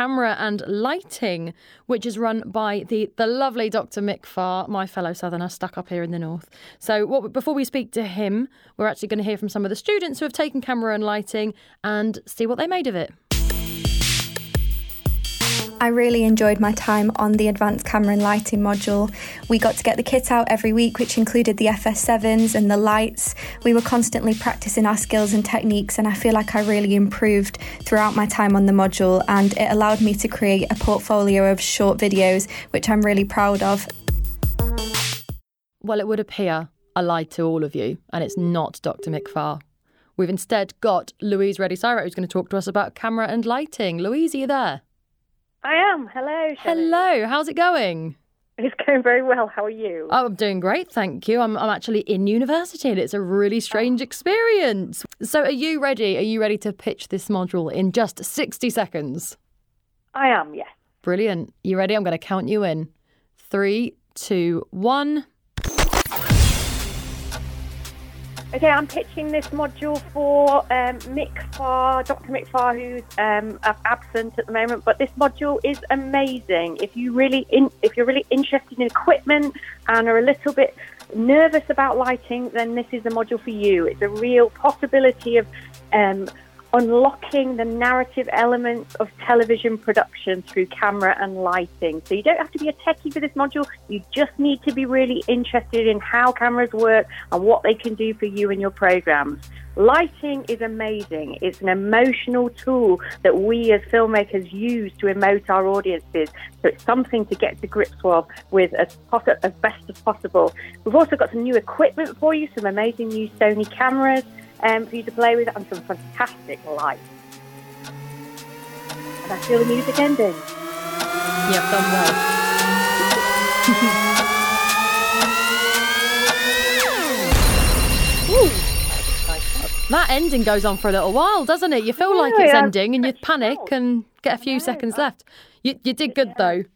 Camera and Lighting, which is run by the, the lovely Dr. Mick Farr, my fellow Southerner stuck up here in the north. So, what, before we speak to him, we're actually going to hear from some of the students who have taken camera and lighting and see what they made of it. I really enjoyed my time on the advanced camera and lighting module. We got to get the kit out every week, which included the FS7s and the lights. We were constantly practicing our skills and techniques, and I feel like I really improved throughout my time on the module, and it allowed me to create a portfolio of short videos, which I'm really proud of. Well, it would appear I lied to all of you, and it's not Dr. Mick Farr. We've instead got Louise Reddy Syra, who's going to talk to us about camera and lighting. Louise, are you there? I am. Hello. Shelley. Hello, how's it going? It's going very well. How are you? Oh, I'm doing great, thank you. I'm, I'm actually in university and it's a really oh. strange experience. So, are you ready? Are you ready to pitch this module in just 60 seconds? I am, yes. Brilliant. You ready? I'm going to count you in. Three, two, one. Okay, I'm pitching this module for um, Mick Farr, Dr. Mick Farr, who's um, absent at the moment. But this module is amazing. If you really, in, if you're really interested in equipment and are a little bit nervous about lighting, then this is a module for you. It's a real possibility of um, unlocking the narrative elements of television production through camera and lighting. So you don't have to be a techie for this module. You just need to be really interested in how cameras work and what they can do for you and your programs. Lighting is amazing. It's an emotional tool that we as filmmakers use to emote our audiences. So it's something to get to grips with, with as, as best as possible. We've also got some new equipment for you, some amazing new Sony cameras um, for you to play with and some fantastic lights. And I feel the music ending. You've done well. That ending goes on for a little while, doesn't it? You feel like it's ending and you panic and get a few seconds left. You, you did good though.